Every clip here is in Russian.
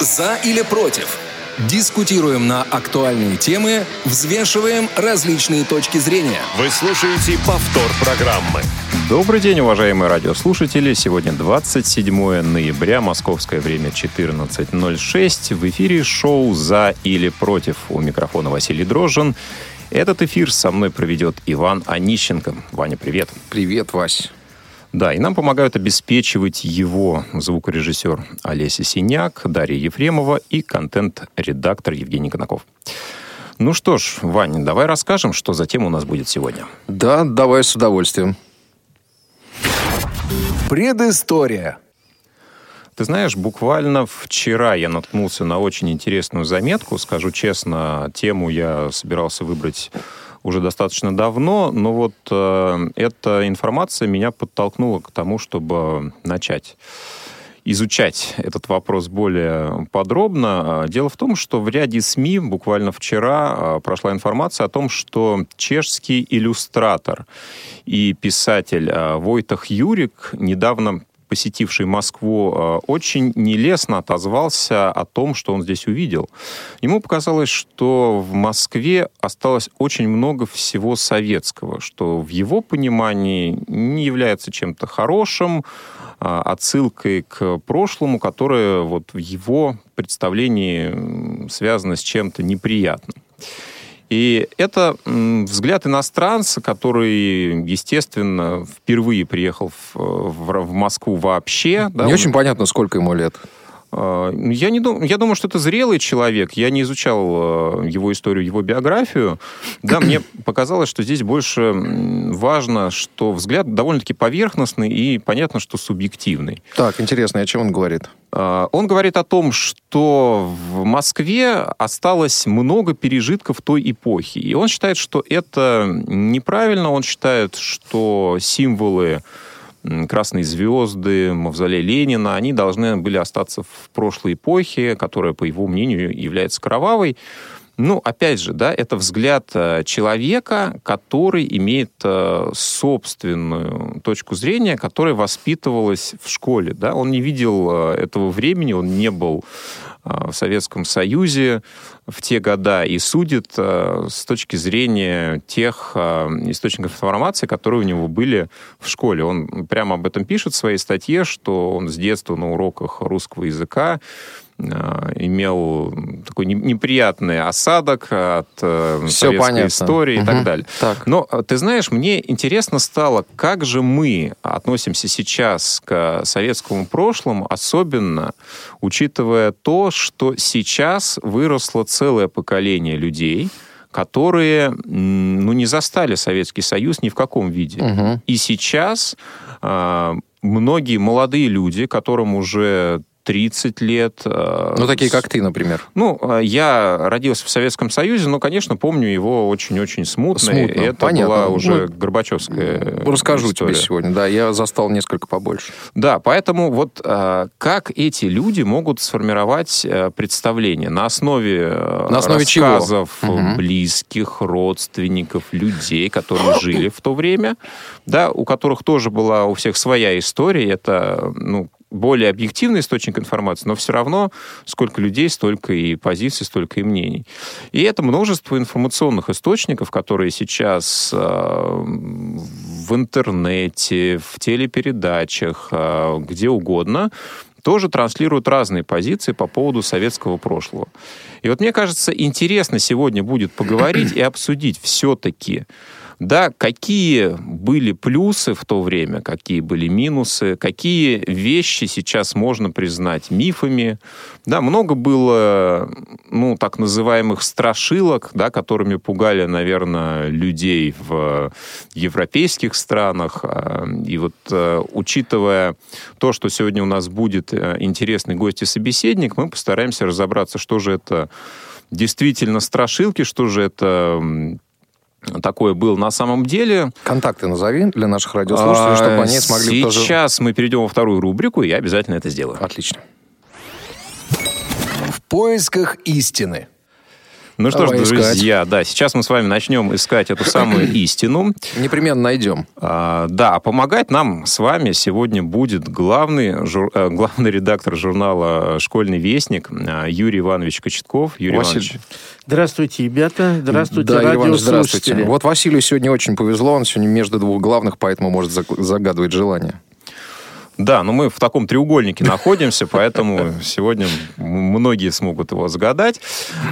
За или против? Дискутируем на актуальные темы, взвешиваем различные точки зрения. Вы слушаете повтор программы. Добрый день, уважаемые радиослушатели. Сегодня 27 ноября, московское время 14.06. В эфире шоу «За или против». У микрофона Василий Дрожжин. Этот эфир со мной проведет Иван Онищенко. Ваня, привет. Привет, Вась. Да, и нам помогают обеспечивать его звукорежиссер Олеся Синяк, Дарья Ефремова и контент-редактор Евгений Конаков. Ну что ж, Ваня, давай расскажем, что за тема у нас будет сегодня. Да, давай с удовольствием. Предыстория. Ты знаешь, буквально вчера я наткнулся на очень интересную заметку. Скажу честно, тему я собирался выбрать уже достаточно давно, но вот э, эта информация меня подтолкнула к тому, чтобы начать изучать этот вопрос более подробно. Дело в том, что в ряде СМИ буквально вчера э, прошла информация о том, что чешский иллюстратор и писатель э, Войтах Юрик недавно посетивший Москву, э, очень нелестно отозвался о том, что он здесь увидел. Ему показалось, что в Москве осталось очень много всего советского, что в его понимании не является чем-то хорошим, а, отсылкой к прошлому, которое вот в его представлении связано с чем-то неприятным. И это взгляд иностранца, который, естественно, впервые приехал в, в, в Москву вообще. Да, Не он... очень понятно, сколько ему лет. А, я, не дум... я думаю, что это зрелый человек. Я не изучал э, его историю, его биографию. Да, мне показалось, что здесь больше важно, что взгляд довольно-таки поверхностный и понятно, что субъективный. Так, интересно, о чем он говорит? А, он говорит о том, что в Москве осталось много пережитков той эпохи. И он считает, что это неправильно. Он считает, что символы красные звезды, мавзолей Ленина, они должны были остаться в прошлой эпохе, которая, по его мнению, является кровавой. Ну, опять же, да, это взгляд э, человека, который имеет э, собственную точку зрения, которая воспитывалась в школе, да. Он не видел э, этого времени, он не был в Советском Союзе в те года и судит с точки зрения тех источников информации, которые у него были в школе. Он прямо об этом пишет в своей статье, что он с детства на уроках русского языка Э, имел такой неприятный осадок от э, Все советской понятно. истории угу. и так далее. Так. Но э, ты знаешь, мне интересно стало, как же мы относимся сейчас к советскому прошлому, особенно учитывая то, что сейчас выросло целое поколение людей, которые ну, не застали Советский Союз ни в каком виде. Угу. И сейчас э, многие молодые люди, которым уже 30 лет. Э, ну, такие, как ты, например. Ну, э, я родился в Советском Союзе, но, конечно, помню его очень-очень смутно. смутно. Это Понятно. была уже ну, Горбачевская Расскажу история. тебе сегодня, да, я застал несколько побольше. Да, поэтому вот э, как эти люди могут сформировать представление на основе, на основе рассказов чего? близких, родственников, людей, которые жили в то время, да, у которых тоже была у всех своя история, это, ну, более объективный источник информации, но все равно сколько людей, столько и позиций, столько и мнений. И это множество информационных источников, которые сейчас э, в интернете, в телепередачах, э, где угодно, тоже транслируют разные позиции по поводу советского прошлого. И вот мне кажется, интересно сегодня будет поговорить и обсудить все-таки, да, какие были плюсы в то время, какие были минусы, какие вещи сейчас можно признать мифами. Да, много было, ну, так называемых страшилок, да, которыми пугали, наверное, людей в европейских странах. А, и вот э, учитывая то, что сегодня у нас будет э, интересный гость и собеседник, мы постараемся разобраться, что же это действительно страшилки, что же это такое было на самом деле. Контакты назови для наших радиослушателей, чтобы они смогли тоже... Сейчас мы перейдем во вторую рубрику, и я обязательно это сделаю. Отлично. В поисках истины. Ну что ж, друзья, да, сейчас мы с вами начнем искать эту самую истину. Непременно найдем. А, да, помогать нам с вами сегодня будет главный, жур, э, главный редактор журнала «Школьный вестник» а, Юрий Иванович Кочетков. Юрий Василь... Иванович. Здравствуйте, ребята. Здравствуйте, да, Иванович, здравствуйте. Вот Василию сегодня очень повезло, он сегодня между двух главных, поэтому может загадывать желание. Да, но мы в таком треугольнике находимся, поэтому сегодня многие смогут его загадать.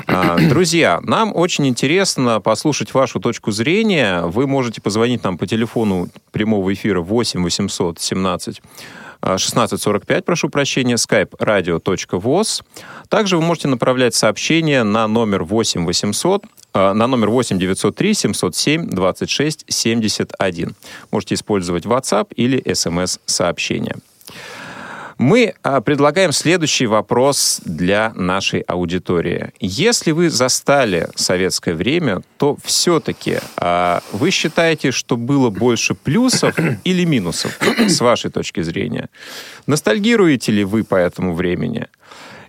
А, друзья, нам очень интересно послушать вашу точку зрения. Вы можете позвонить нам по телефону прямого эфира 8 800 17 1645, прошу прощения, skype radio.voz. Также вы можете направлять сообщения на номер 8 800 на номер 8 903 707 26 71. Можете использовать WhatsApp или SMS-сообщения. Мы а, предлагаем следующий вопрос для нашей аудитории. Если вы застали советское время, то все-таки а, вы считаете, что было больше плюсов или минусов, с вашей точки зрения? Ностальгируете ли вы по этому времени?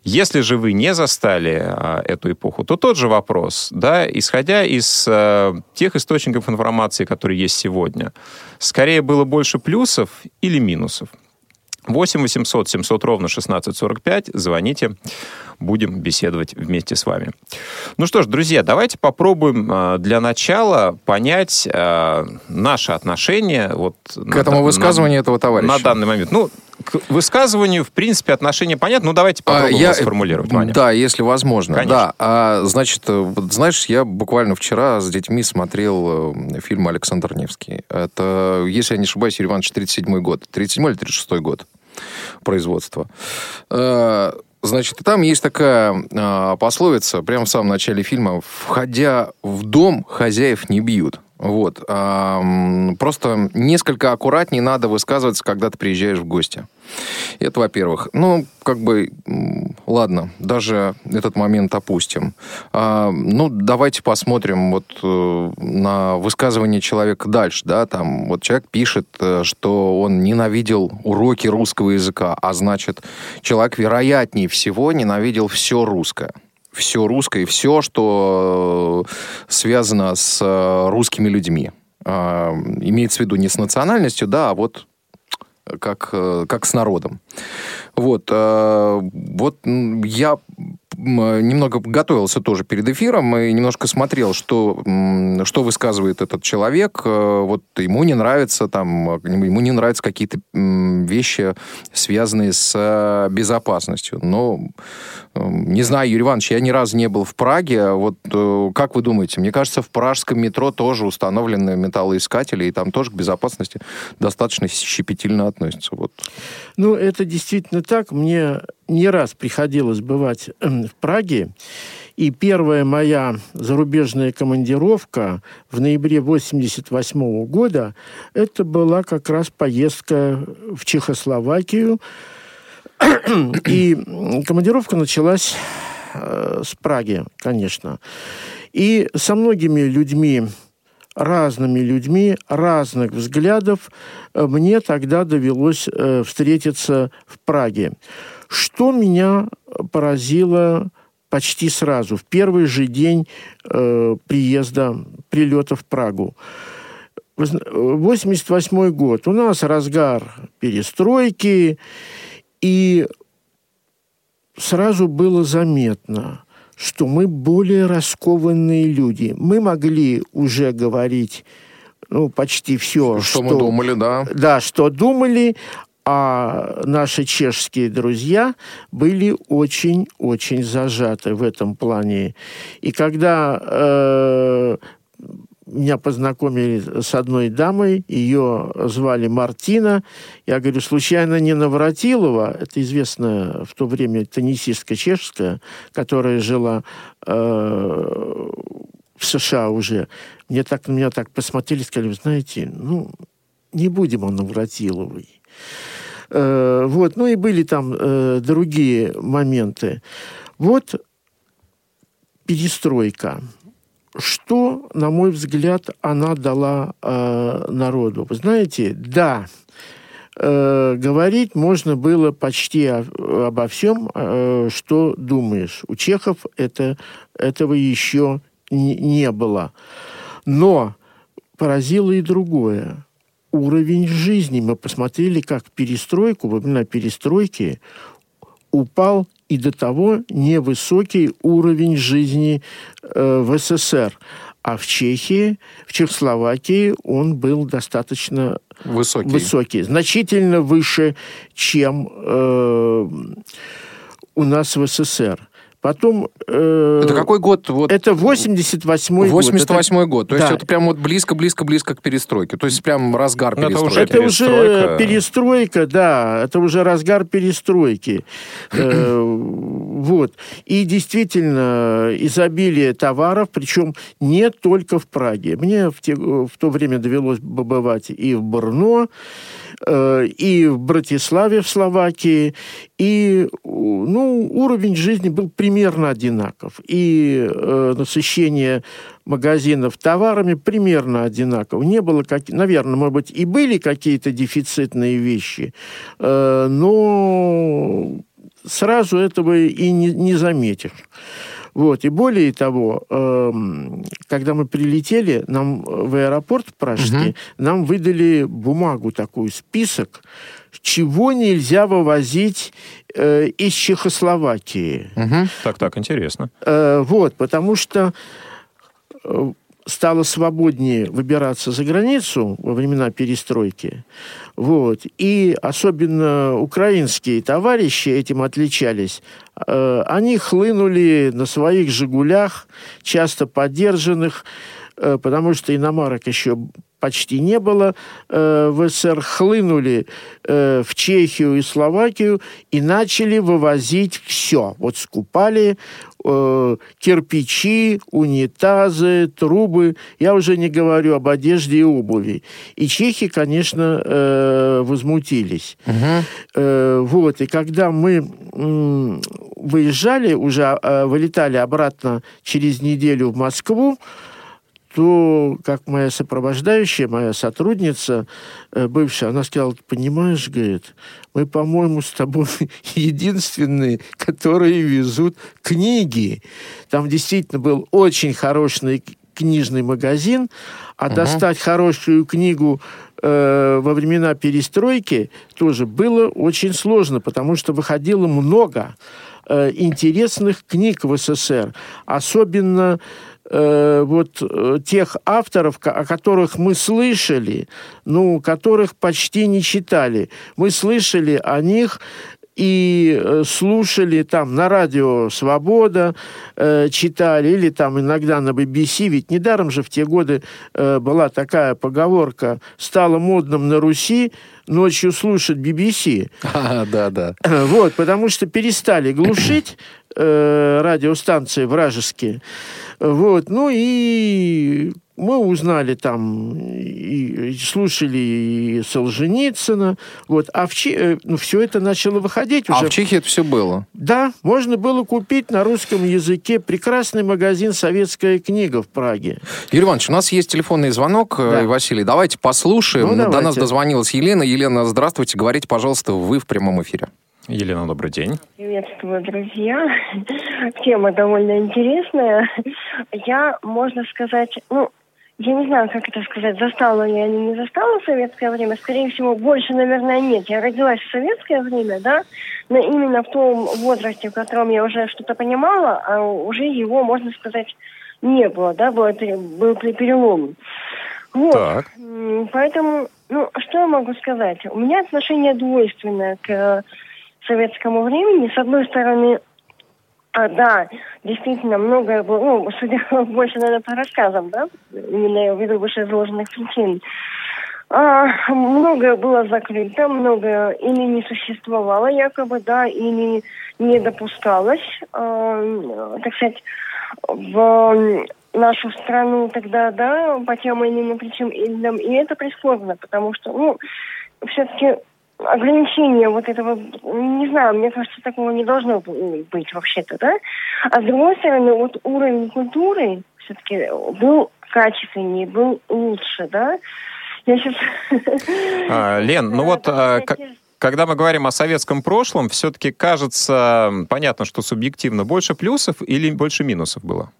Если же вы не застали а, эту эпоху, то тот же вопрос, да, исходя из а, тех источников информации, которые есть сегодня, скорее было больше плюсов или минусов? 8 800 700 ровно 1645. Звоните, будем беседовать вместе с вами. Ну что ж, друзья, давайте попробуем э, для начала понять э, наше отношение вот к этому высказыванию на, этого товарища. На данный момент. Ну, к высказыванию, в принципе, отношение понятно. Ну, давайте а, попробуем а, я, сформулировать, Ваня. Да, если возможно. Конечно. Да, а, значит, вот, знаешь, я буквально вчера с детьми смотрел э, фильм «Александр Невский». Это, если я не ошибаюсь, Юрий Иванович, 37 год. 37 или 36 год производства. Э, значит, там есть такая э, пословица, прямо в самом начале фильма, «Входя в дом, хозяев не бьют». Вот. Просто несколько аккуратнее надо высказываться, когда ты приезжаешь в гости. Это, во-первых. Ну, как бы, ладно, даже этот момент опустим. А, ну, давайте посмотрим вот э, на высказывание человека дальше, да, там вот человек пишет, э, что он ненавидел уроки русского языка, а значит, человек вероятнее всего ненавидел все русское все русское, все, что э, связано с э, русскими людьми. А, имеется в виду не с национальностью, да, а вот как, э, как с народом. Вот, вот я немного готовился тоже перед эфиром и немножко смотрел, что, что высказывает этот человек. Э, вот ему не нравится там, ему не нравятся какие-то вещи, связанные с э, безопасностью. Но не знаю, Юрий Иванович, я ни разу не был в Праге. Вот э, как вы думаете? Мне кажется, в пражском метро тоже установлены металлоискатели, и там тоже к безопасности достаточно щепетильно относятся. Вот. Ну, это действительно так. Мне не раз приходилось бывать в Праге. И первая моя зарубежная командировка в ноябре 1988 года, это была как раз поездка в Чехословакию. И командировка началась э, с Праги, конечно. И со многими людьми, разными людьми, разных взглядов, э, мне тогда довелось э, встретиться в Праге. Что меня поразило почти сразу, в первый же день э, приезда, прилета в Прагу. 88 год. У нас разгар перестройки, и сразу было заметно, что мы более раскованные люди. Мы могли уже говорить ну, почти все, что, что мы думали, да. Да, что думали, а наши чешские друзья были очень-очень зажаты в этом плане. И когда э, меня познакомили с одной дамой, ее звали Мартина. Я говорю, случайно не Навратилова, это известная в то время теннисистка чешская, которая жила э, в США уже. Мне так, на меня так посмотрели, сказали, знаете, ну, не будем о Навратиловой. Э, вот, ну и были там э, другие моменты. Вот перестройка. Что, на мой взгляд, она дала э, народу? Вы знаете, да, э, говорить можно было почти о, обо всем, э, что думаешь. У чехов это, этого еще не, не было. Но поразило и другое. Уровень жизни. Мы посмотрели, как перестройку, во времена перестройки упал и до того невысокий уровень жизни э, в СССР. А в Чехии, в Чехословакии он был достаточно высокий, высокий значительно выше, чем э, у нас в СССР. Потом... Э, это какой год? Вот, это 88-й 88 год. год. То да. есть это прям вот близко-близко-близко к перестройке. То есть прям разгар перестройки. Это уже, это уже перестройка, да. Это уже разгар перестройки. Э, вот. И действительно изобилие товаров, причем не только в Праге. Мне в, те, в то время довелось побывать и в Брно, и в Братиславе, в Словакии, и ну, уровень жизни был примерно одинаков. И э, насыщение магазинов товарами примерно одинаково. Не было, как, наверное, может быть, и были какие-то дефицитные вещи, э, но сразу этого и не, не заметишь. Вот. И более того, э, когда мы прилетели, нам в аэропорт Пражский, угу. нам выдали бумагу такую, список, чего нельзя вывозить э, из Чехословакии. Угу. Так, так, интересно. Э, вот, потому что э, стало свободнее выбираться за границу во времена перестройки. Вот. И особенно украинские товарищи этим отличались. Э, они хлынули на своих «Жигулях», часто подержанных, э, потому что иномарок еще почти не было э, в СССР, хлынули э, в Чехию и Словакию и начали вывозить все. Вот скупали э, кирпичи, унитазы, трубы. Я уже не говорю об одежде и обуви. И чехи, конечно, э, возмутились. Угу. Э, вот. И когда мы э, выезжали, уже э, вылетали обратно через неделю в Москву, то, как моя сопровождающая, моя сотрудница э, бывшая, она сказала, понимаешь, говорит, мы, по-моему, с тобой единственные, которые везут книги. Там действительно был очень хороший книжный магазин, а угу. достать хорошую книгу э, во времена перестройки тоже было очень сложно, потому что выходило много э, интересных книг в СССР, особенно э, вот э, тех авторов, о которых мы слышали, ну, которых почти не читали. Мы слышали о них и э, слушали там на радио «Свобода», э, читали, или там иногда на BBC, ведь недаром же в те годы э, была такая поговорка «стало модным на Руси ночью слушать BBC». А, да, да. Вот, потому что перестали глушить э, радиостанции вражеские. Вот, ну и мы узнали там, и, и слушали и Солженицына, вот, а в Чи... Э, ну, все это начало выходить уже. А в Чехии это все было? Да, можно было купить на русском языке прекрасный магазин «Советская книга» в Праге. Юрий Иванович, у нас есть телефонный звонок, э, да. Василий, давайте послушаем. Ну, давайте. До нас дозвонилась Елена. Елена, здравствуйте, говорите, пожалуйста, вы в прямом эфире. Елена, добрый день. Приветствую, друзья. Тема довольно интересная. Я, можно сказать, ну, я не знаю, как это сказать, застала ли я или не застала в советское время. Скорее всего, больше, наверное, нет. Я родилась в советское время, да, но именно в том возрасте, в котором я уже что-то понимала, а уже его, можно сказать, не было, да, был, был перелом. Вот. Так. Поэтому, ну, что я могу сказать? У меня отношение двойственное к советскому времени. С одной стороны, а, да, действительно, многое было, ну, судя больше, наверное, по рассказам, да, именно ввиду вышеизложенных причин. А, многое было закрыто, многое или не существовало якобы, да, или не допускалось, а, так сказать, в нашу страну тогда, да, по тем или иным причинам. И это прискорбно, потому что, ну, все-таки ограничение вот этого, не знаю, мне кажется, такого не должно быть вообще-то, да? А с другой стороны, вот уровень культуры все-таки был качественнее, был лучше, да? Я сейчас... А, Лен, ну вот а, когда мы говорим о советском прошлом, все-таки кажется, понятно, что субъективно, больше плюсов или больше минусов было?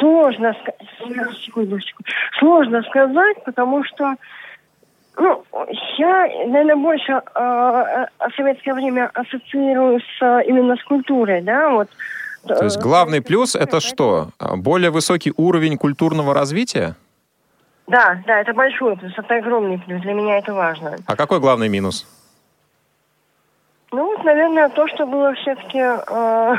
Сложно сказать. Секундочку. Сложно сказать, потому что ну, я, наверное, больше э, советское время ассоциирую с именно с культурой, да, вот. То есть главный плюс это что? Более высокий уровень культурного развития? Да, да, это большой плюс, это огромный плюс. Для меня это важно. А какой главный минус? Ну, вот, наверное, то, что было все-таки, э,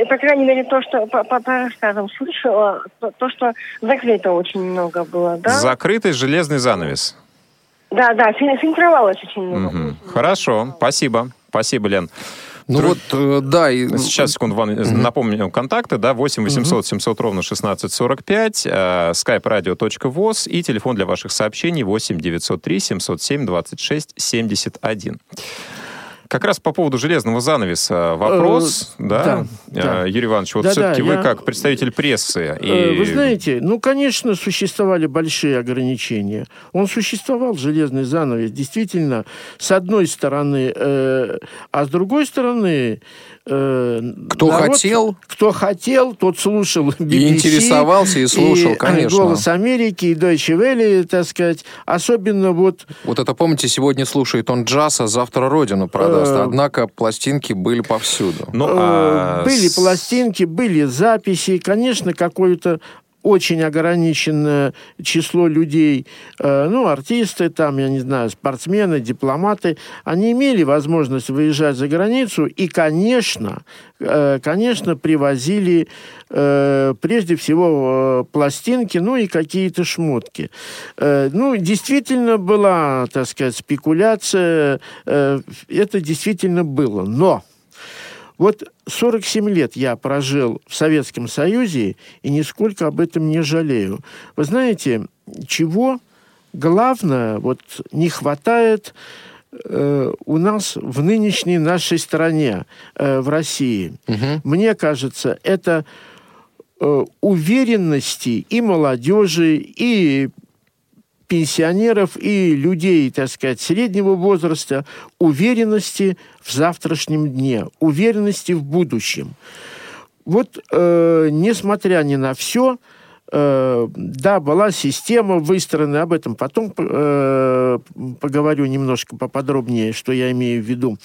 по крайней мере, то, что по, по, по рассказам слышала, то, то, что закрыто очень много было, да? Закрытый железный занавес. Да, да, фильтровалось очень много. Угу. Хорошо, спасибо. Спасибо, Лен. Ну Друг... вот, э, да. И... Сейчас, секунду, Ван, mm напомню контакты, да, 8 800 700 ровно 1645, э, skype-radio.voz и телефон для ваших сообщений 8 903 707 26 71. Как раз по поводу железного занавеса вопрос, э, да, да, да, Юрий Иванович, вот да, все-таки да, вы я... как представитель прессы. И... Вы знаете, ну, конечно, существовали большие ограничения. Он существовал, железный занавес, действительно, с одной стороны, э, а с другой стороны, Э, кто народ, хотел? Кто хотел, тот слушал BBC. И интересовался, и слушал, и конечно. «Голос Америки», и Deutsche Welle, так сказать. Особенно вот... Вот это, помните, сегодня слушает он джаз, а завтра родину продаст. Э, Однако пластинки были повсюду. Ну, а... Были пластинки, были записи. Конечно, какой-то очень ограниченное число людей, э, ну, артисты там, я не знаю, спортсмены, дипломаты, они имели возможность выезжать за границу и, конечно, э, конечно, привозили э, прежде всего пластинки, ну и какие-то шмотки. Ну, действительно была, так сказать, спекуляция, это действительно было, но вот 47 лет я прожил в Советском Союзе и нисколько об этом не жалею. Вы знаете, чего главное вот не хватает э, у нас в нынешней нашей стране, э, в России. Угу. Мне кажется, это э, уверенности и молодежи, и пенсионеров и людей, так сказать, среднего возраста, уверенности в завтрашнем дне, уверенности в будущем. Вот, э, несмотря ни на все, э, да, была система выстроена, об этом потом э, поговорю немножко поподробнее, что я имею в виду.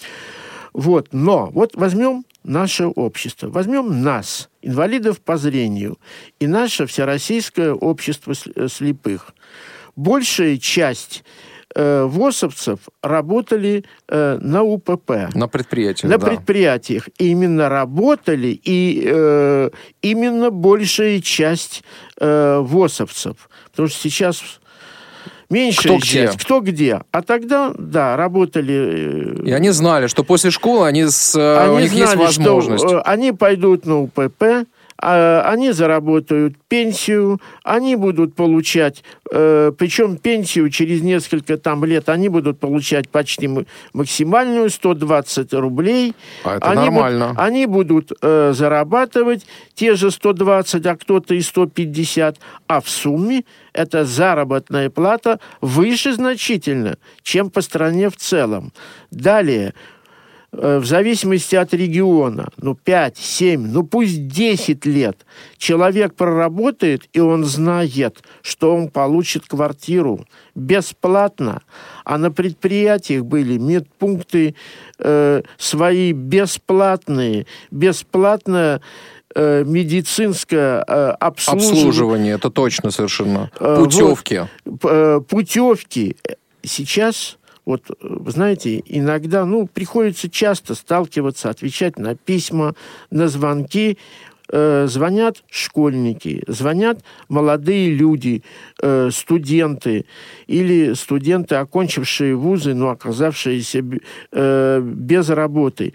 Вот, но вот возьмем наше общество, возьмем нас, инвалидов по зрению, и наше всероссийское общество слепых большая часть э, ВОСовцев работали э, на УПП. На предприятиях, На да. предприятиях. И именно работали, и э, именно большая часть э, ВОСовцев. Потому что сейчас меньшая кто часть. Где? Кто где. А тогда, да, работали... Э, и они знали, что после школы они с, э, они у них знали, есть возможность. Что, э, они пойдут на УПП, они заработают пенсию, они будут получать, э, причем пенсию через несколько там лет, они будут получать почти максимальную 120 рублей. А это они нормально. Будут, они будут э, зарабатывать те же 120, а кто-то и 150, а в сумме эта заработная плата выше значительно, чем по стране в целом. Далее, в зависимости от региона, ну, 5, 7, ну, пусть 10 лет человек проработает, и он знает, что он получит квартиру бесплатно, а на предприятиях были медпункты э, свои бесплатные, бесплатное э, медицинское э, обслуживание. Обслуживание, это точно совершенно. Путевки. Вот, э, путевки. Сейчас вот, вы знаете, иногда, ну, приходится часто сталкиваться, отвечать на письма, на звонки. Э, звонят школьники, звонят молодые люди, э, студенты или студенты, окончившие вузы, но оказавшиеся э, без работы.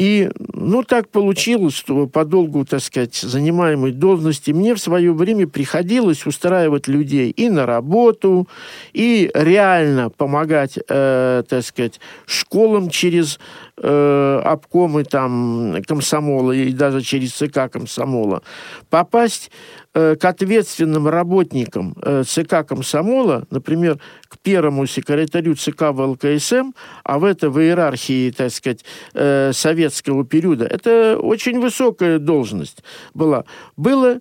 И, ну, так получилось, что по долгу, так сказать, занимаемой должности мне в свое время приходилось устраивать людей и на работу, и реально помогать, э, так сказать, школам через э, обкомы там комсомола и даже через ЦК комсомола, попасть э, к ответственным работникам э, ЦК комсомола, например, к первому секретарю ЦК ВЛКСМ, а в это в иерархии, так сказать, э, советского периода, это очень высокая должность была. Было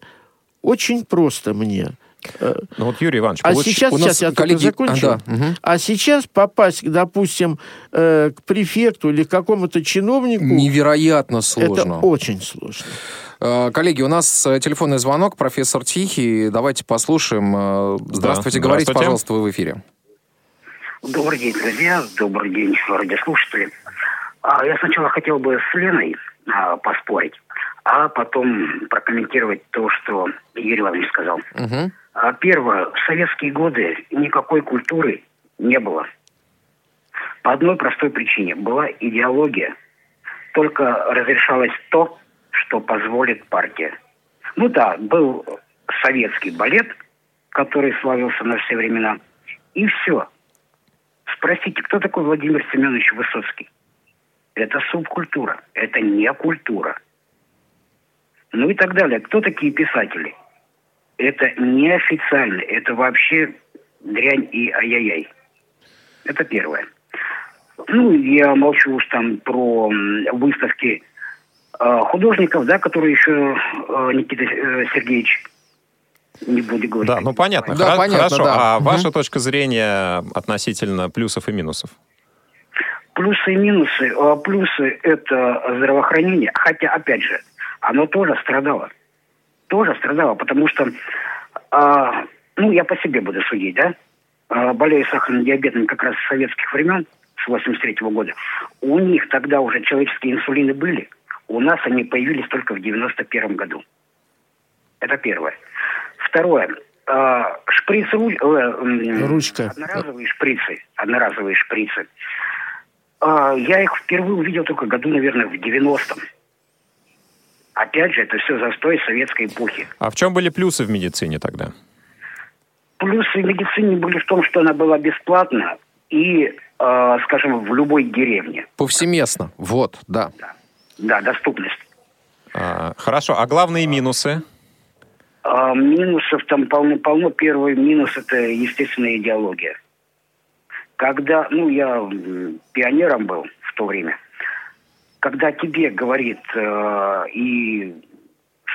очень просто мне. Ну вот, Юрий Иванович, а получ... сейчас, сейчас я коллеги... закончу. А, да. угу. а сейчас попасть, допустим, э, к префекту или к какому-то чиновнику... Невероятно сложно. Это очень сложно. Э, коллеги, у нас э, телефонный звонок, профессор Тихий. Давайте послушаем. Э, здравствуйте, да. говорите, Здравствуйте. пожалуйста, вы в эфире. Добрый день, друзья. Добрый день, радиослушатели. А, я сначала хотел бы с Леной а, поспорить, а потом прокомментировать то, что Юрий Иванович сказал. Угу. А первое, в советские годы никакой культуры не было. По одной простой причине. Была идеология. Только разрешалось то, что позволит партия. Ну да, был советский балет, который славился на все времена. И все. Спросите, кто такой Владимир Семенович Высоцкий? Это субкультура, это не культура. Ну и так далее. Кто такие писатели? Это неофициально, это вообще дрянь и ай-яй-яй. Это первое. Ну, я молчу уж там про выставки э, художников, да, которые еще э, Никита э, Сергеевич не будет говорить. Да, ну понятно. Да, Хор- понятно хорошо. Да. А угу. ваша точка зрения относительно плюсов и минусов? Плюсы и минусы. Плюсы – это здравоохранение. Хотя, опять же, оно тоже страдало тоже страдала, потому что, а, ну, я по себе буду судить, да, а, болею сахарным диабетом как раз с советских времен, с 83 -го года. У них тогда уже человеческие инсулины были, у нас они появились только в 91 году. Это первое. Второе. Э, шприцы, э, Ручка. одноразовые шприцы, одноразовые шприцы. Э, я их впервые увидел только году, наверное, в 90-м. Опять же, это все застой советской эпохи. А в чем были плюсы в медицине тогда? Плюсы в медицине были в том, что она была бесплатна и, э, скажем, в любой деревне. Повсеместно, вот, да. Да, да доступность. А, хорошо, а главные минусы? А, минусов там полно-полно. Первый минус – это, естественная идеология. Когда, ну, я пионером был в то время – когда тебе говорит э, и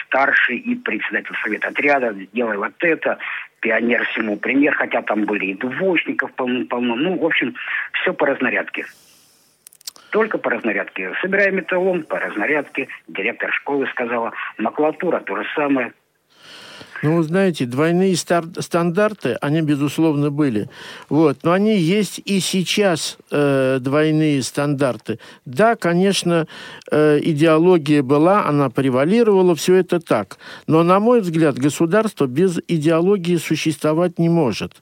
старший, и председатель совета отряда, делай вот это, пионер всему пример, хотя там были и двоечников полно-полно. Ну, в общем, все по разнарядке. Только по разнарядке. Собираем металлом по разнарядке. Директор школы сказала. Макулатура то же самое. Ну, знаете, двойные стандарты, они, безусловно, были. Вот. Но они есть и сейчас, э, двойные стандарты. Да, конечно, э, идеология была, она превалировала, все это так. Но, на мой взгляд, государство без идеологии существовать не может.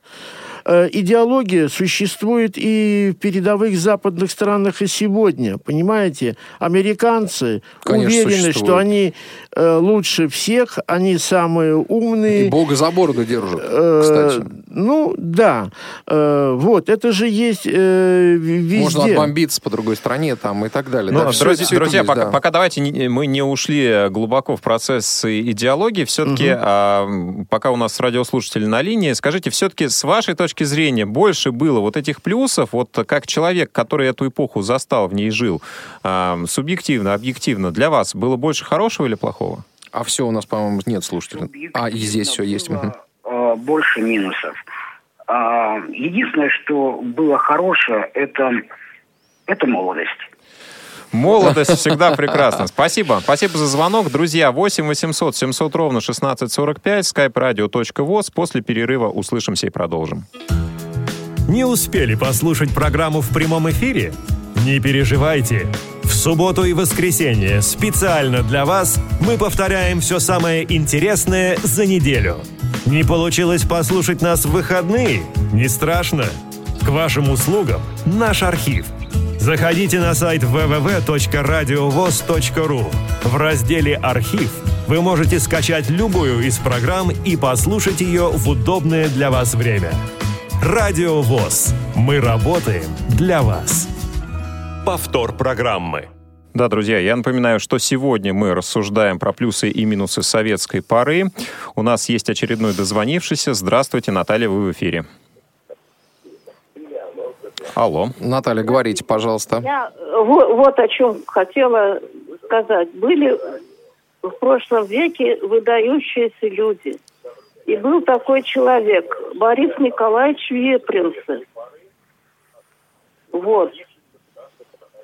Э, идеология существует и в передовых западных странах и сегодня. Понимаете, американцы Конечно, уверены, существует. что они э, лучше всех, они самые умные. И Бога за бороду держат, э, кстати. Ну, да. Э, вот, это же есть э, везде. Можно отбомбиться по другой стране там и так далее. Ну, да, друзья, все друзья есть, пока, да. пока давайте не, мы не ушли глубоко в процесс идеологии, все-таки, угу. а, пока у нас радиослушатели на линии, скажите, все-таки с вашей точки точки зрения больше было вот этих плюсов, вот как человек, который эту эпоху застал, в ней жил, э, субъективно, объективно, для вас было больше хорошего или плохого? А все у нас, по-моему, нет слушателей. А, и здесь все есть. Было, больше минусов. А, единственное, что было хорошее, это, это молодость. Молодость всегда прекрасна. Спасибо. Спасибо за звонок. Друзья, 8 800 700 ровно 1645, skype-radio.voz. После перерыва услышимся и продолжим. Не успели послушать программу в прямом эфире? Не переживайте. В субботу и воскресенье специально для вас мы повторяем все самое интересное за неделю. Не получилось послушать нас в выходные? Не страшно. К вашим услугам наш архив – Заходите на сайт www.radiovoz.ru. В разделе «Архив» вы можете скачать любую из программ и послушать ее в удобное для вас время. Радио ВОЗ. Мы работаем для вас. повтор программы. Да, друзья, я напоминаю, что сегодня мы рассуждаем про плюсы и минусы советской поры. У нас есть очередной дозвонившийся. Здравствуйте, Наталья, вы в эфире. Алло. Наталья, говорите, пожалуйста. Я вот, вот о чем хотела сказать. Были в прошлом веке выдающиеся люди. И был такой человек, Борис Николаевич Вепринцев. Вот.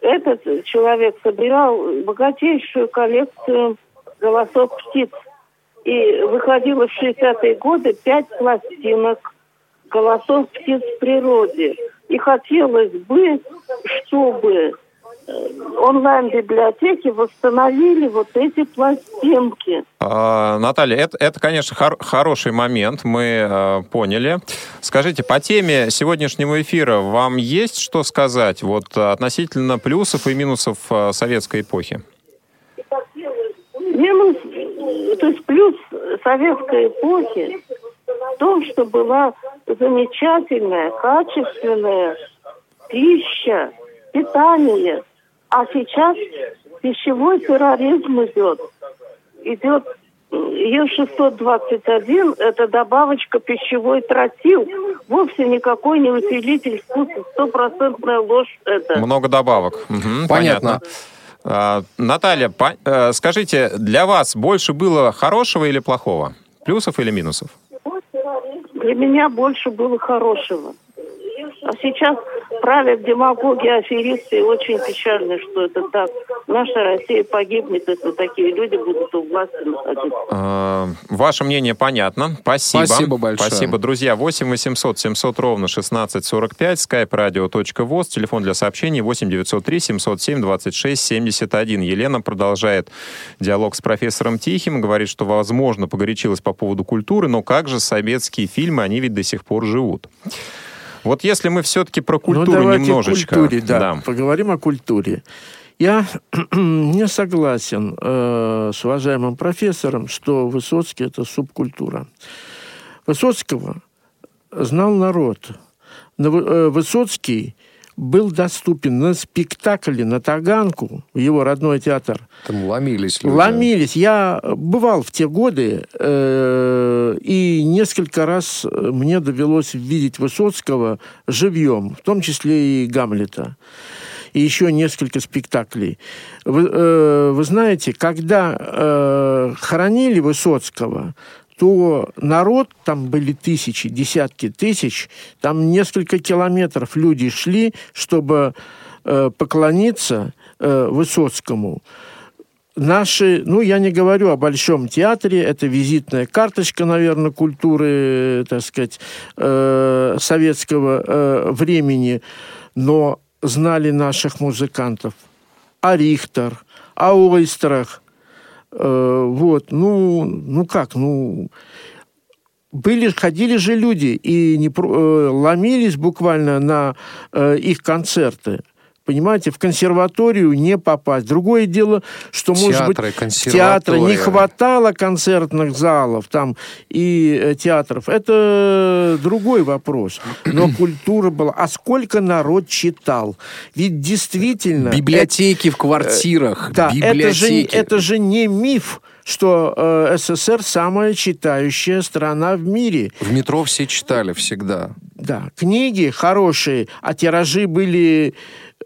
Этот человек собирал богатейшую коллекцию голосов птиц. И выходило в 60-е годы пять пластинок голосов птиц в природе. И хотелось бы, чтобы онлайн-библиотеки восстановили вот эти пластинки. А, Наталья, это, это конечно, хор- хороший момент, мы э, поняли. Скажите, по теме сегодняшнего эфира вам есть что сказать вот относительно плюсов и минусов э, советской эпохи? Минус, то есть плюс советской эпохи в том, что была замечательная, качественная пища, питание, а сейчас пищевой терроризм идет. Идет Е621 – это добавочка пищевой тротил. Вовсе никакой не усилитель вкуса, стопроцентная ложь это. Много добавок. Угу, Понятно. понятно. А, Наталья, по, э, скажите, для вас больше было хорошего или плохого? Плюсов или минусов? Для меня больше было хорошего. А сейчас правят демагоги, аферисты, и очень печально, что это так. Наша Россия погибнет, если такие люди будут у власти находиться. А, Ваше мнение понятно. Спасибо. Спасибо большое. Спасибо, друзья. 8 800 700 ровно 1645, skype radio.voz, телефон для сообщений 8 903 707 26 71. Елена продолжает диалог с профессором Тихим, говорит, что, возможно, погорячилась по поводу культуры, но как же советские фильмы, они ведь до сих пор живут. Вот если мы все-таки про культуру ну, давайте немножечко... О культуре, да, Поговорим о культуре. Я не согласен э, с уважаемым профессором, что Высоцкий это субкультура. Высоцкого знал народ. Э, Высоцкий был доступен на спектакле на Таганку, в его родной театр. Там ломились люди. Ломились. Я бывал в те годы, э, и несколько раз мне довелось видеть Высоцкого живьем, в том числе и Гамлета. И еще несколько спектаклей. Вы, э, вы знаете, когда э, хоронили Высоцкого, то народ, там были тысячи, десятки тысяч, там несколько километров люди шли, чтобы э, поклониться э, Высоцкому. Наши, ну, я не говорю о Большом театре, это визитная карточка, наверное, культуры, так сказать, э, советского э, времени, но знали наших музыкантов. О Рихтер, о Ойстрах, Э, вот, ну, ну как, ну, были, ходили же люди и не, э, ломились буквально на э, их концерты. Понимаете, в консерваторию не попасть. Другое дело, что, Театры, может быть, театра не хватало концертных залов там и э, театров. Это другой вопрос. Но культура была. А сколько народ читал? Ведь действительно... Библиотеки это, в квартирах. Да, библиотеки. Это, же, это же не миф что э, СССР самая читающая страна в мире. В метро все читали всегда. Да, книги хорошие, а тиражи были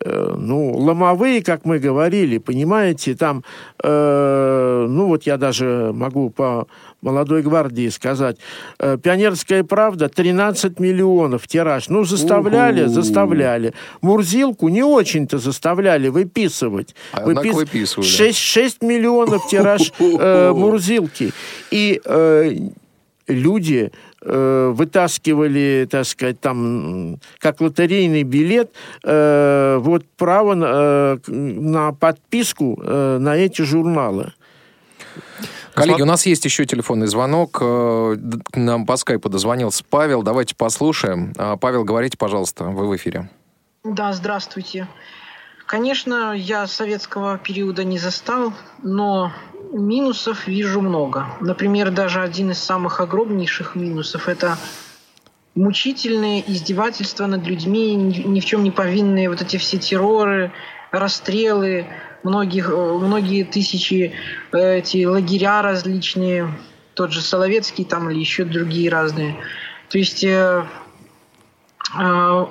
э, ну, ломовые, как мы говорили, понимаете, там, э, ну, вот я даже могу по молодой гвардии сказать, э, «Пионерская правда» 13 миллионов тираж. Ну, заставляли, У-ху. заставляли. Мурзилку не очень-то заставляли выписывать. А Выпис... выписывали. 6, 6 миллионов тираж э, Мурзилки. И э, люди вытаскивали, так сказать, там, как лотерейный билет, э, вот право на, э, на подписку э, на эти журналы. Коллеги, у нас есть еще телефонный звонок. Э, нам по скайпу дозвонился Павел. Давайте послушаем. А, Павел, говорите, пожалуйста, вы в эфире. Да, здравствуйте. Конечно, я советского периода не застал, но минусов вижу много. Например, даже один из самых огромнейших минусов – это мучительные издевательства над людьми, ни в чем не повинные вот эти все терроры, расстрелы, многих, многие тысячи эти лагеря различные, тот же Соловецкий там или еще другие разные. То есть, э, э,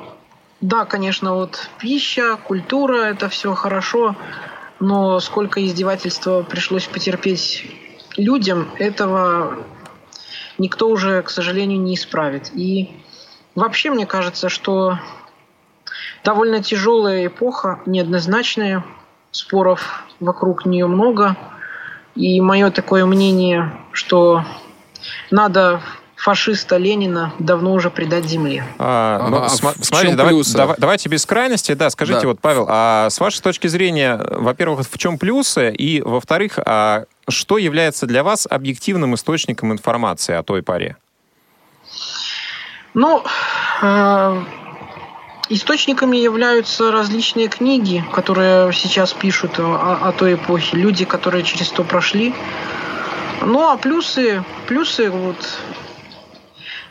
да, конечно, вот пища, культура, это все хорошо, но сколько издевательства пришлось потерпеть людям, этого никто уже, к сожалению, не исправит. И вообще мне кажется, что довольно тяжелая эпоха, неоднозначная, споров вокруг нее много. И мое такое мнение, что надо фашиста Ленина давно уже предать земле. А, ну, а, см- смотрите, давай, давай, давайте без крайности. Да, скажите, да. вот, Павел, а с вашей точки зрения, во-первых, в чем плюсы? И, во-вторых, а что является для вас объективным источником информации о той паре? Ну, э, источниками являются различные книги, которые сейчас пишут о, о той эпохе, люди, которые через то прошли. Ну, а плюсы, плюсы вот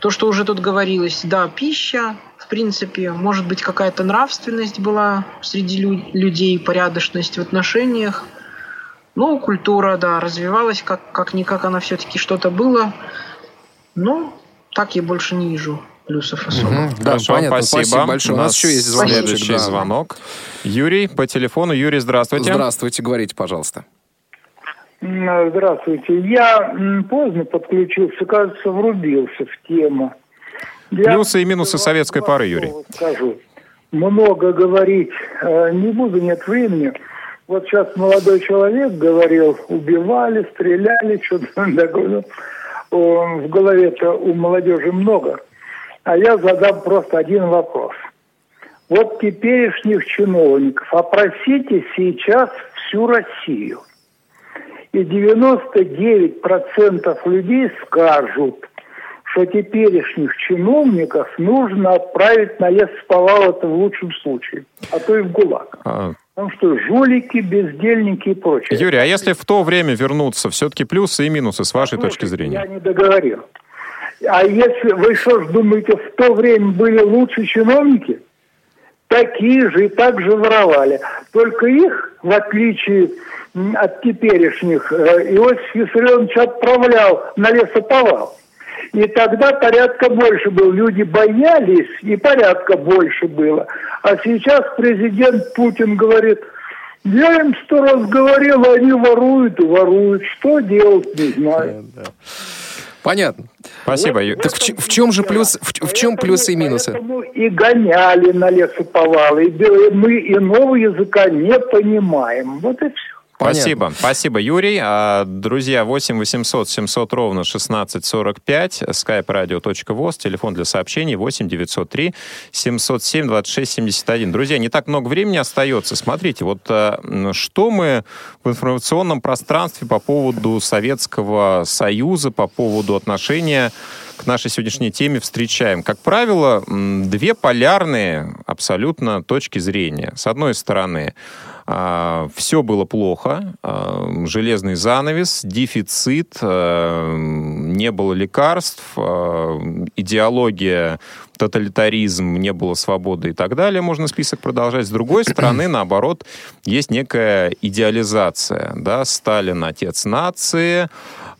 то, что уже тут говорилось, да, пища, в принципе, может быть, какая-то нравственность была среди лю- людей, порядочность в отношениях. Ну, культура, да, развивалась, как, как-никак она все-таки что-то было. Но так я больше не вижу плюсов особо. Угу, да, Хорошо, понятно, спасибо. спасибо большое. У нас, еще есть звонок. Следующий да. звонок. Юрий по телефону. Юрий, здравствуйте. Здравствуйте, говорите, пожалуйста. Здравствуйте. Я поздно подключился, кажется, врубился в тему. Я Плюсы и минусы советской пары, Юрий. Скажу. Много говорить э, не буду, нет времени. Вот сейчас молодой человек говорил, убивали, стреляли, что-то такое. В голове-то у молодежи много. А я задам просто один вопрос. Вот теперешних чиновников опросите сейчас всю Россию и 99% людей скажут, что теперешних чиновников нужно отправить на лес повал, это в лучшем случае, а то и в ГУЛАГ. А... Потому что жулики, бездельники и прочее. Юрий, а если в то время вернуться, все-таки плюсы и минусы с вашей Слушайте, точки зрения? Я не договорил. А если вы что ж думаете, в то время были лучшие чиновники? Такие же и так же воровали. Только их, в отличие от теперешних э, Иосиф Виссарионович отправлял на лесоповал. И тогда порядка больше был. Люди боялись, и порядка больше было. А сейчас президент Путин говорит, я им сто раз говорил, они воруют и воруют. Что делать, не знаю. Понятно. Спасибо. Вот, так в, в чем же плюс, в, в чем плюсы и минусы? и гоняли на лесоповалы, и мы иного языка не понимаем. Вот и все. Спасибо. Понятно. Спасибо, Юрий. А, друзья, 8 800 700 ровно 1645, skype-radio.voz, телефон для сообщений 8 903 707 26 71. Друзья, не так много времени остается. Смотрите, вот а, что мы в информационном пространстве по поводу Советского Союза, по поводу отношения к нашей сегодняшней теме встречаем. Как правило, две полярные абсолютно точки зрения. С одной стороны, все было плохо, а, железный занавес, дефицит, а, не было лекарств, идеология, тоталитаризм, не было свободы и так далее. Можно список продолжать. С другой стороны, наоборот, есть некая идеализация. Да? Сталин отец нации,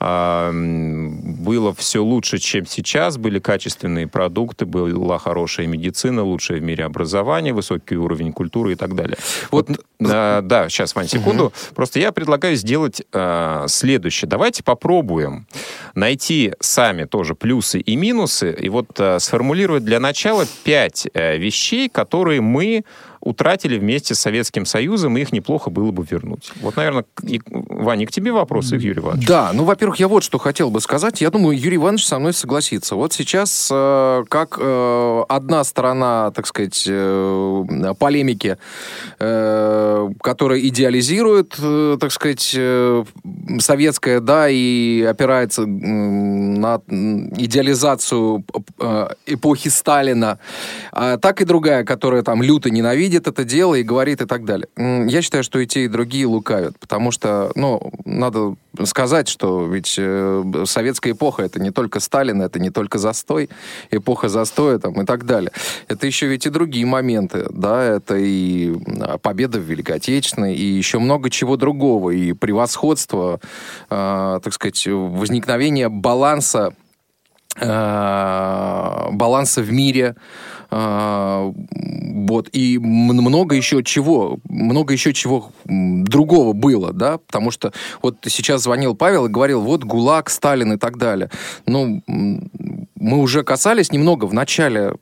было все лучше, чем сейчас, были качественные продукты, была хорошая медицина, лучшее в мире образование, высокий уровень культуры и так далее. Вот, вот да, да, сейчас, Вань, секунду. Угу. Просто я предлагаю сделать э, следующее. Давайте попробуем найти сами тоже плюсы и минусы, и вот э, сформулировать для начала пять э, вещей, которые мы утратили вместе с Советским Союзом, и их неплохо было бы вернуть. Вот, наверное, и, Ваня, к тебе вопрос, и к Юрию Ивановичу. Да, ну, во-первых, я вот что хотел бы сказать. Я думаю, Юрий Иванович со мной согласится. Вот сейчас, э, как э, одна сторона, так сказать, э, полемики, которая идеализирует, так сказать, советское, да, и опирается на идеализацию эпохи Сталина, а, так и другая, которая там люто ненавидит это дело и говорит и так далее. Я считаю, что и те, и другие лукавят, потому что, ну, надо сказать, что ведь э, советская эпоха это не только Сталин, это не только застой, эпоха застоя там и так далее. Это еще ведь и другие моменты, да, это и победа в Великой Отечественной, и еще много чего другого, и превосходство, э, так сказать, возникновение баланса баланса в мире, э, вот, и много еще чего, много еще чего другого было, да, потому что вот сейчас звонил Павел и говорил, вот ГУЛАГ, Сталин и так далее. Ну, мы уже касались немного в начале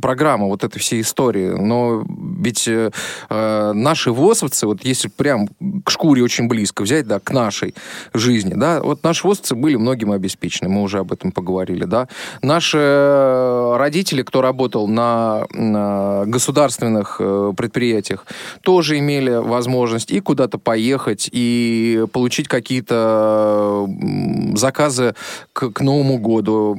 программы вот этой всей истории, но ведь э, э, наши ВОСовцы, вот если прям к шкуре очень близко взять, да, к нашей жизни, да, вот наши ВОСовцы были многим обеспечены, мы уже об этом поговорили, да. Наши э, родители, кто работал на, на государственных э, предприятиях, тоже имели возможность и куда-то поехать, и получить какие-то заказы к, к Новому году.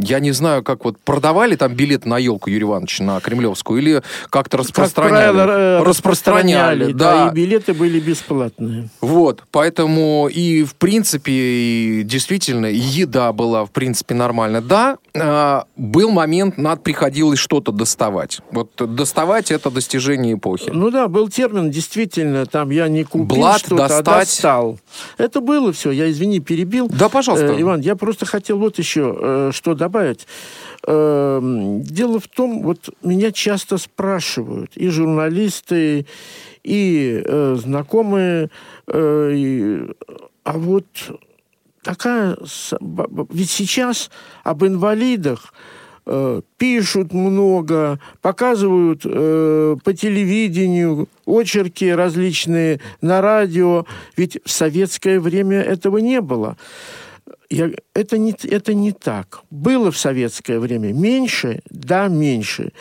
Я не знаю, как вот продавали там билет на елку Юрий Иванович на Кремлевскую или как-то распространяли? Как правило, э, распространяли, да. да. И билеты были бесплатные. Вот, поэтому и в принципе и действительно еда была в принципе нормальная. Да, э, был момент, надо приходилось что-то доставать. Вот доставать это достижение эпохи. Ну да, был термин, действительно, там я не купил Блат что-то, а достать. а достал. Это было все, я, извини, перебил. Да, пожалуйста. Э, Иван, я просто хотел вот еще э, что добавить. Э, дело в том, вот меня часто спрашивают и журналисты, и э, знакомые, э, и, а вот такая... Ведь сейчас об инвалидах э, пишут много, показывают э, по телевидению очерки различные на радио. Ведь в советское время этого не было. Я, это, не, это не так. Было в советское время меньше, да, меньше.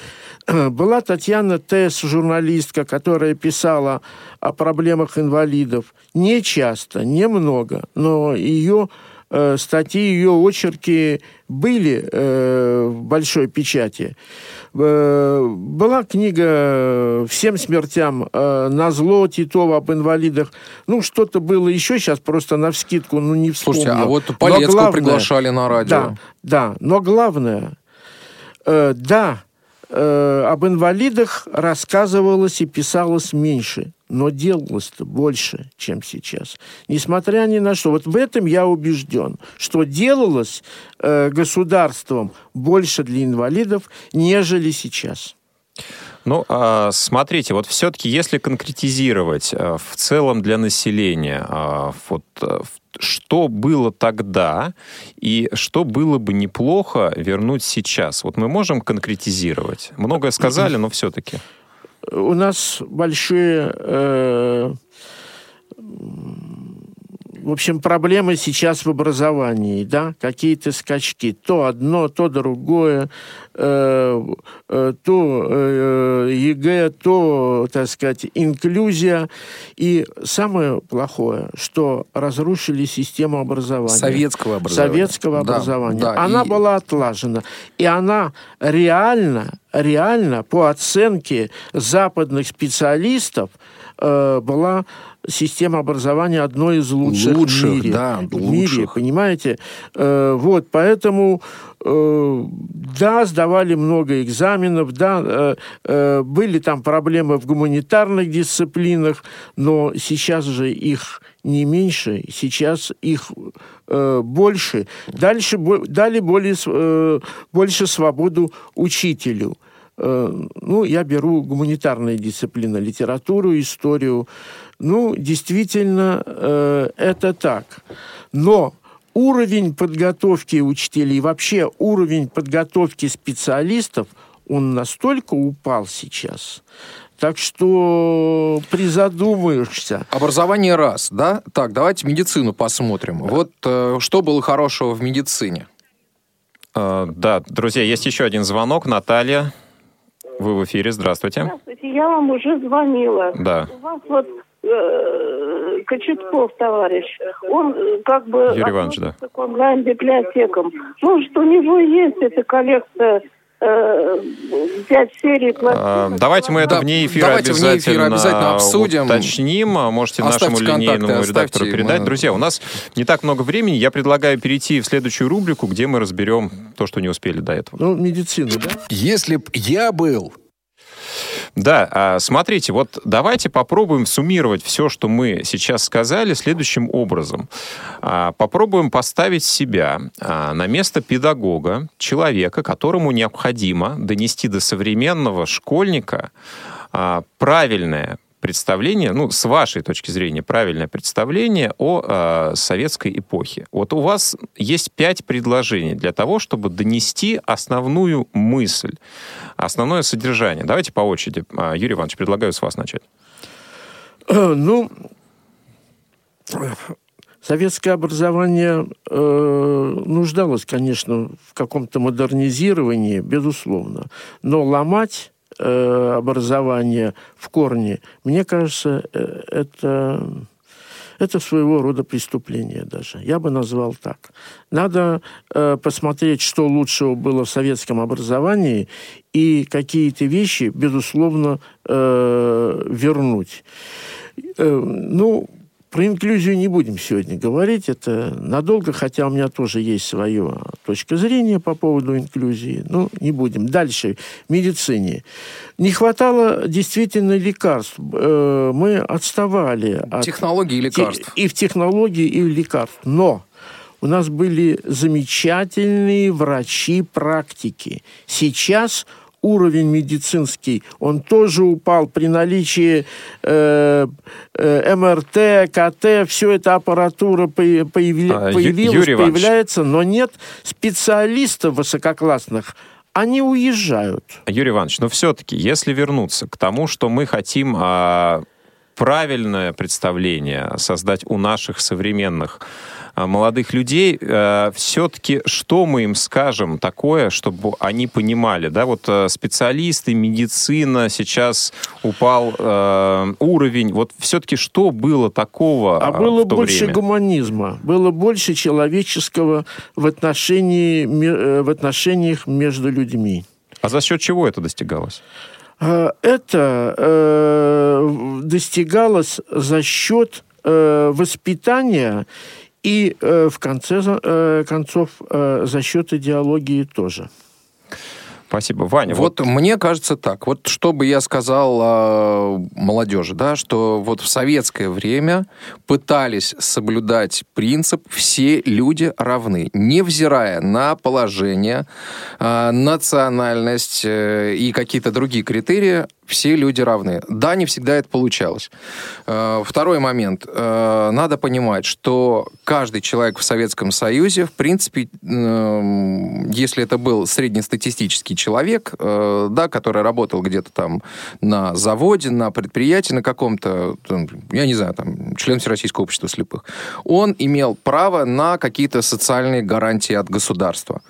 Была Татьяна Тесс, журналистка, которая писала о проблемах инвалидов. Не часто, немного, но ее э, статьи, ее очерки были э, в большой печати. Э, была книга «Всем смертям э, на зло» Титова об инвалидах. Ну, что-то было еще сейчас просто на вскидку, ну, не вспомню. Слушайте, а вот Полецкого главное, приглашали на радио. Да, да, но главное, э, да, э, об инвалидах рассказывалось и писалось меньше, но делалось-то больше, чем сейчас. Несмотря ни на что. Вот в этом я убежден, что делалось э, государством больше для инвалидов, нежели сейчас. Ну, а, смотрите, вот все-таки, если конкретизировать э, в целом для населения, а, вот э, что было тогда и что было бы неплохо вернуть сейчас? Вот мы можем конкретизировать. Многое сказали, но все-таки. У нас большие э, в общем, проблемы сейчас в образовании, да, какие-то скачки, то одно, то другое, э, э, то э, ЕГЭ, то, так сказать, инклюзия. И самое плохое, что разрушили систему образования. Советского образования. Советского да, образования. Да, она и... была отлажена. И она реально, реально, по оценке западных специалистов, э, была система образования одной из лучших, лучших в мире. Да, в лучших. мире, понимаете? Э, вот, поэтому э, да, сдавали много экзаменов, да, э, э, были там проблемы в гуманитарных дисциплинах, но сейчас же их не меньше, сейчас их э, больше. Дальше бо, дали более, э, больше свободу учителю. Э, ну, я беру гуманитарные дисциплины, литературу, историю, ну, действительно, э, это так. Но уровень подготовки учителей, вообще уровень подготовки специалистов, он настолько упал сейчас, так что призадумаешься. Образование раз, да? Так, давайте медицину посмотрим. Вот э, что было хорошего в медицине? Э, да, друзья, есть еще один звонок. Наталья, вы в эфире, здравствуйте. Здравствуйте, я вам уже звонила. Да. У вас вот Кочетков товарищ, он э, как бы Юрий Иванович, да. к онлайн-библиотекам. Может, у него есть эта коллекция э, взять серии пластинок. Давайте мы это да, вне эфира давайте обязательно, вне эфира обязательно обсудим. уточним. Можете Оставьте нашему линейному редактору передать. Мы... Друзья, у нас не так много времени. Я предлагаю перейти в следующую рубрику, где мы разберем то, что не успели до этого. Ну, медицину, да? Если б я был да, а, смотрите, вот давайте попробуем суммировать все, что мы сейчас сказали, следующим образом. А, попробуем поставить себя а, на место педагога, человека, которому необходимо донести до современного школьника правильное представление, ну, с вашей точки зрения, правильное представление о э, советской эпохе. Вот у вас есть пять предложений для того, чтобы донести основную мысль, основное содержание. Давайте по очереди. А, Юрий Иванович, предлагаю с вас начать. Ну, советское образование э, нуждалось, конечно, в каком-то модернизировании, безусловно. Но ломать э, образование в корне, мне кажется, э, это, это своего рода преступление даже. Я бы назвал так. Надо э, посмотреть, что лучшего было в советском образовании, и какие-то вещи, безусловно, э, вернуть. Э, ну, про инклюзию не будем сегодня говорить, это надолго, хотя у меня тоже есть своя точка зрения по поводу инклюзии. Ну, не будем. Дальше, медицине. Не хватало действительно лекарств. Э, мы отставали. От технологии и лекарств. И в технологии, и в лекарств. Но у нас были замечательные врачи практики. Сейчас уровень медицинский, он тоже упал при наличии э, э, МРТ, КТ, все это аппаратура появли, а, появилась, Юрий появляется, но нет специалистов высококлассных, они уезжают. Юрий Иванович, но все-таки, если вернуться к тому, что мы хотим а, правильное представление создать у наших современных молодых людей, э, все-таки что мы им скажем такое, чтобы они понимали, да, вот э, специалисты, медицина, сейчас упал э, уровень, вот все-таки что было такого А было больше время? гуманизма, было больше человеческого в, отношении, в отношениях между людьми. А за счет чего это достигалось? Это э, достигалось за счет э, воспитания и э, в конце э, концов э, за счет идеологии тоже. Спасибо. Ваня, вот, вот мне кажется так. Вот что бы я сказал э, молодежи, да, что вот в советское время пытались соблюдать принцип «все люди равны», невзирая на положение, э, национальность э, и какие-то другие критерии, все люди равны. Да, не всегда это получалось. Э, второй момент. Э, надо понимать, что каждый человек в Советском Союзе, в принципе, э, если это был среднестатистический человек, да, который работал где-то там на заводе, на предприятии, на каком-то, я не знаю, там, член Всероссийского общества слепых, он имел право на какие-то социальные гарантии от государства.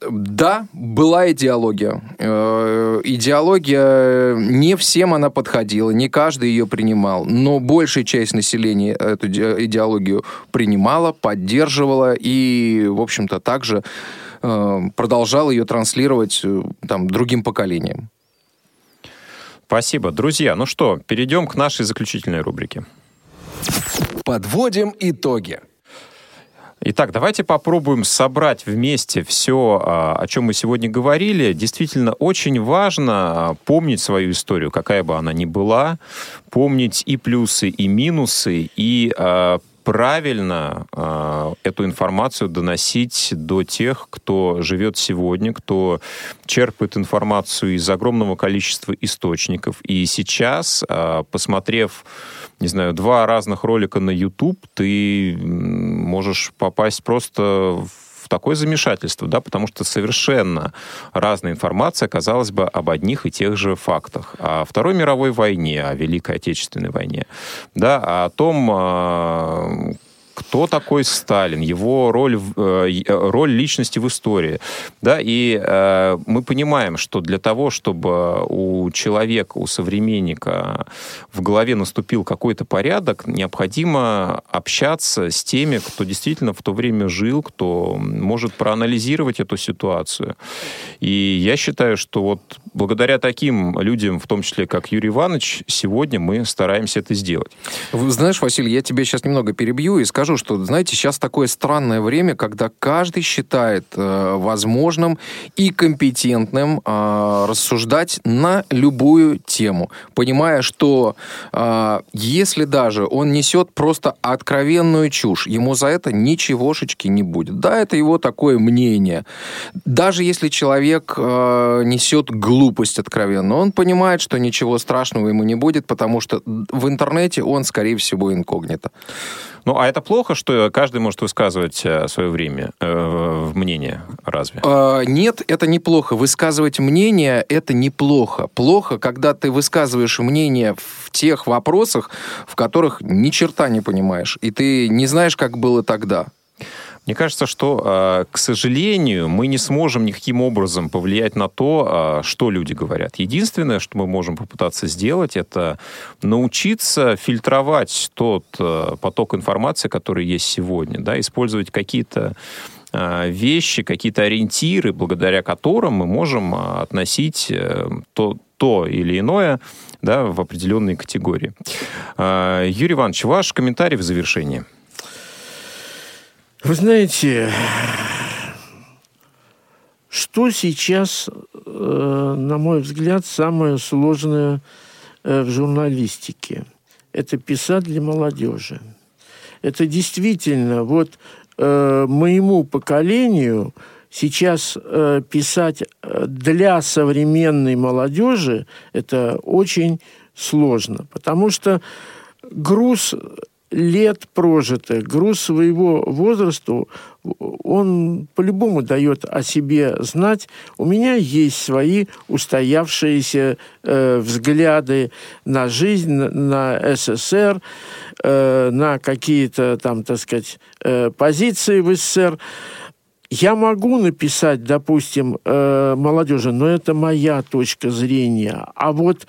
Да, была идеология. Э, идеология, не всем она подходила, не каждый ее принимал, но большая часть населения эту идеологию принимала, поддерживала и, в общем-то, также э, продолжала ее транслировать э, там, другим поколениям. Спасибо. Друзья, ну что, перейдем к нашей заключительной рубрике. Подводим итоги. Итак, давайте попробуем собрать вместе все, а, о чем мы сегодня говорили. Действительно, очень важно а, помнить свою историю, какая бы она ни была, помнить и плюсы, и минусы, и а, правильно э, эту информацию доносить до тех, кто живет сегодня, кто черпает информацию из огромного количества источников. И сейчас, э, посмотрев не знаю, два разных ролика на YouTube, ты можешь попасть просто в такое замешательство, да, потому что совершенно разная информация, казалось бы, об одних и тех же фактах. О Второй мировой войне, о Великой Отечественной войне, да, о том, а, кто такой Сталин, его роль, роль личности в истории. Да, и мы понимаем, что для того, чтобы у человека, у современника в голове наступил какой-то порядок, необходимо общаться с теми, кто действительно в то время жил, кто может проанализировать эту ситуацию. И я считаю, что вот благодаря таким людям, в том числе как Юрий Иванович, сегодня мы стараемся это сделать. Знаешь, Василий, я тебе сейчас немного перебью и скажу, что, знаете, сейчас такое странное время, когда каждый считает э, возможным и компетентным э, рассуждать на любую тему, понимая, что э, если даже он несет просто откровенную чушь, ему за это ничегошечки не будет. Да, это его такое мнение. Даже если человек э, несет глупость откровенно, он понимает, что ничего страшного ему не будет, потому что в интернете он, скорее всего, инкогнито. Ну, а это плохо, что каждый может высказывать э, свое время, э, мнение, разве? Э, нет, это неплохо. Высказывать мнение – это неплохо. Плохо, когда ты высказываешь мнение в тех вопросах, в которых ни черта не понимаешь, и ты не знаешь, как было тогда. Мне кажется, что, а, к сожалению, мы не сможем никаким образом повлиять на то, а, что люди говорят. Единственное, что мы можем попытаться сделать, это научиться фильтровать тот а, поток информации, который есть сегодня, да, использовать какие-то вещи, какие-то ориентиры, благодаря которым мы можем относить э, то, то или иное да, в определенные категории. Юрий Иванович, ваш комментарий в завершении – вы знаете, что сейчас, э, на мой взгляд, самое сложное э, в журналистике? Это писать для молодежи. Это действительно, вот э, моему поколению сейчас писать для современной молодежи это очень сложно, потому что груз лет прожитых, груз своего возраста, он по-любому дает о себе знать. У меня есть свои устоявшиеся э, взгляды на жизнь, на СССР, э, на какие-то там, так сказать, э, позиции в СССР. Я могу написать, допустим, э, молодежи, но это моя точка зрения. А вот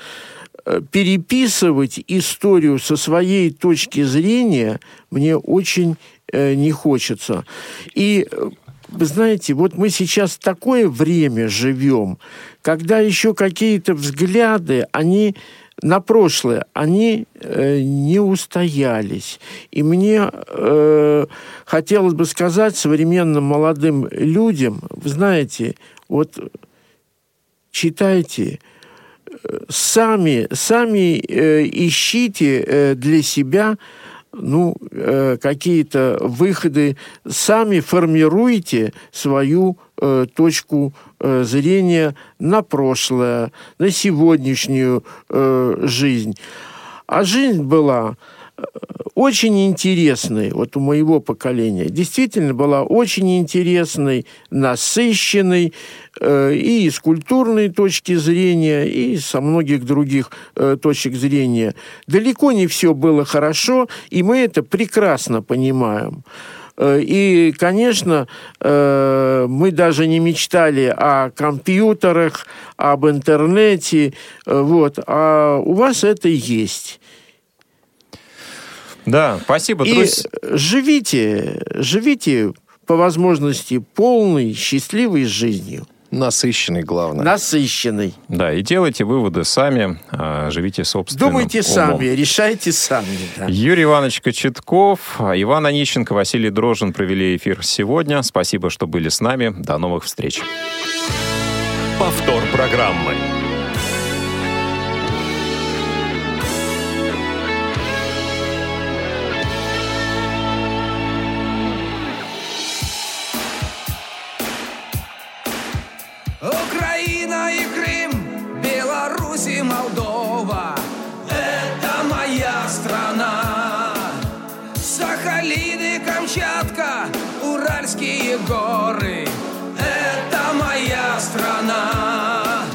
переписывать историю со своей точки зрения мне очень э, не хочется. И э, вы знаете, вот мы сейчас такое время живем, когда еще какие-то взгляды, они на прошлое, они э, не устоялись. И мне э, хотелось бы сказать современным молодым людям, вы знаете, вот читайте, сами, сами э, ищите э, для себя ну, э, какие-то выходы, сами формируйте свою э, точку э, зрения на прошлое, на сегодняшнюю э, жизнь. А жизнь была очень интересной, вот у моего поколения, действительно была очень интересной, насыщенной э, и с культурной точки зрения, и со многих других э, точек зрения. Далеко не все было хорошо, и мы это прекрасно понимаем. Э, и, конечно, э, мы даже не мечтали о компьютерах, об интернете, э, вот, а у вас это есть. Да, спасибо, И живите, живите по возможности полной, счастливой жизнью. Насыщенный, главное. Насыщенный. Да, и делайте выводы сами, а, живите собственным Думайте умом. сами, решайте сами. Да. Юрий Иванович Кочетков, Иван Онищенко, Василий Дрожин провели эфир сегодня. Спасибо, что были с нами. До новых встреч. Повтор программы. Горы Это моя страна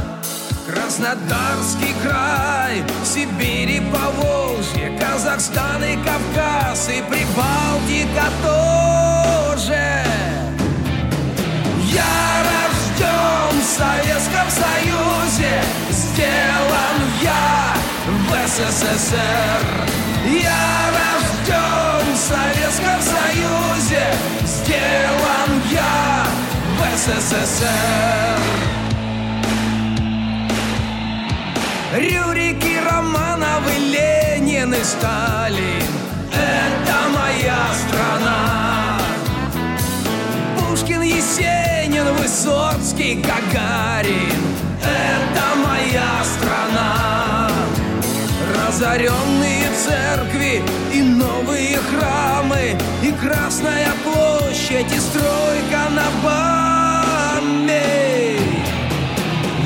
Краснодарский край Уралы, Сибири, Поволжье, Казахстан и Кавказ и Прибалтика тоже. Я рожден в Советском Союзе, сделан я в СССР. Я рожден Советском Союзе, сделан я в СССР. Рюрики, Романовы, Ленин и Сталин Это моя страна Пушкин, Есенин, Высоцкий, Гагарин Это моя страна Разоренные церкви и новые храмы И Красная площадь, и стройка на Баме.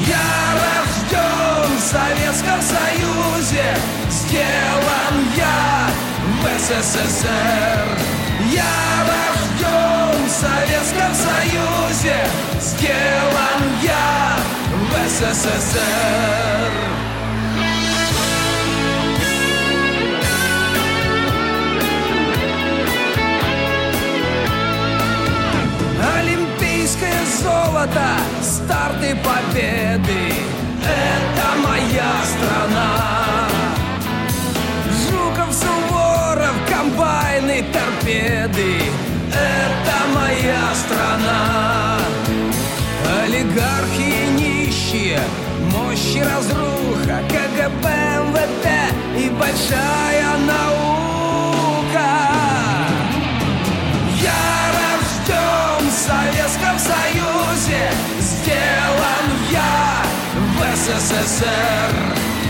Я рожден в Советском Союзе Сделан я в СССР. Я рожден в Советском Союзе Сделан я в СССР золото, старты победы. Это моя страна. Жуков, Суворов, комбайны, торпеды. Это моя страна. Олигархи и нищие, мощь и разруха КГБ, МВД и большая наука СССР.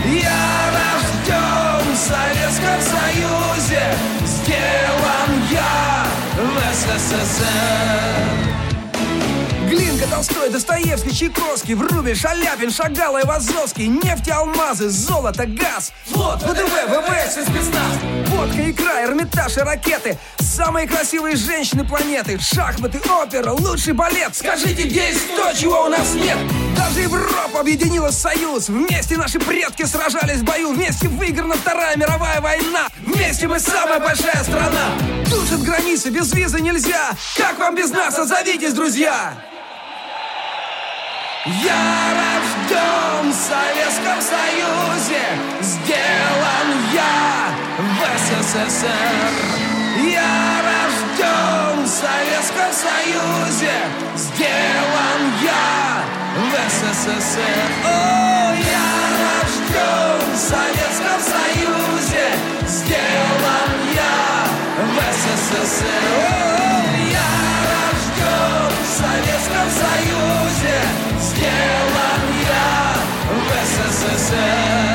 Я рожден в Советском Союзе, сделан я в СССР. Глинка, Толстой, Достоевский, Чайковский, Врубель, Шаляпин, Шагала и нефть, алмазы, золото, газ, флот, ВДВ, ВВС и спецназ, водка, икра, Эрмитаж и ракеты, самые красивые женщины планеты, шахматы, опера, лучший балет. Скажите, где есть то, чего у нас нет? Даже Европа объединилась в союз, вместе наши предки сражались в бою, вместе выиграна Вторая мировая война, вместе мы самая большая страна. Душит границы, без визы нельзя, как вам без нас, отзовитесь, друзья! Я рожден в Советском Союзе, сделан я в СССР. Я рожден в Советском Союзе, сделан я в СССР. О, я рожден в Советском Союзе, сделан я в СССР. О, я рожден в Советском Союзе, сделан я в СССР.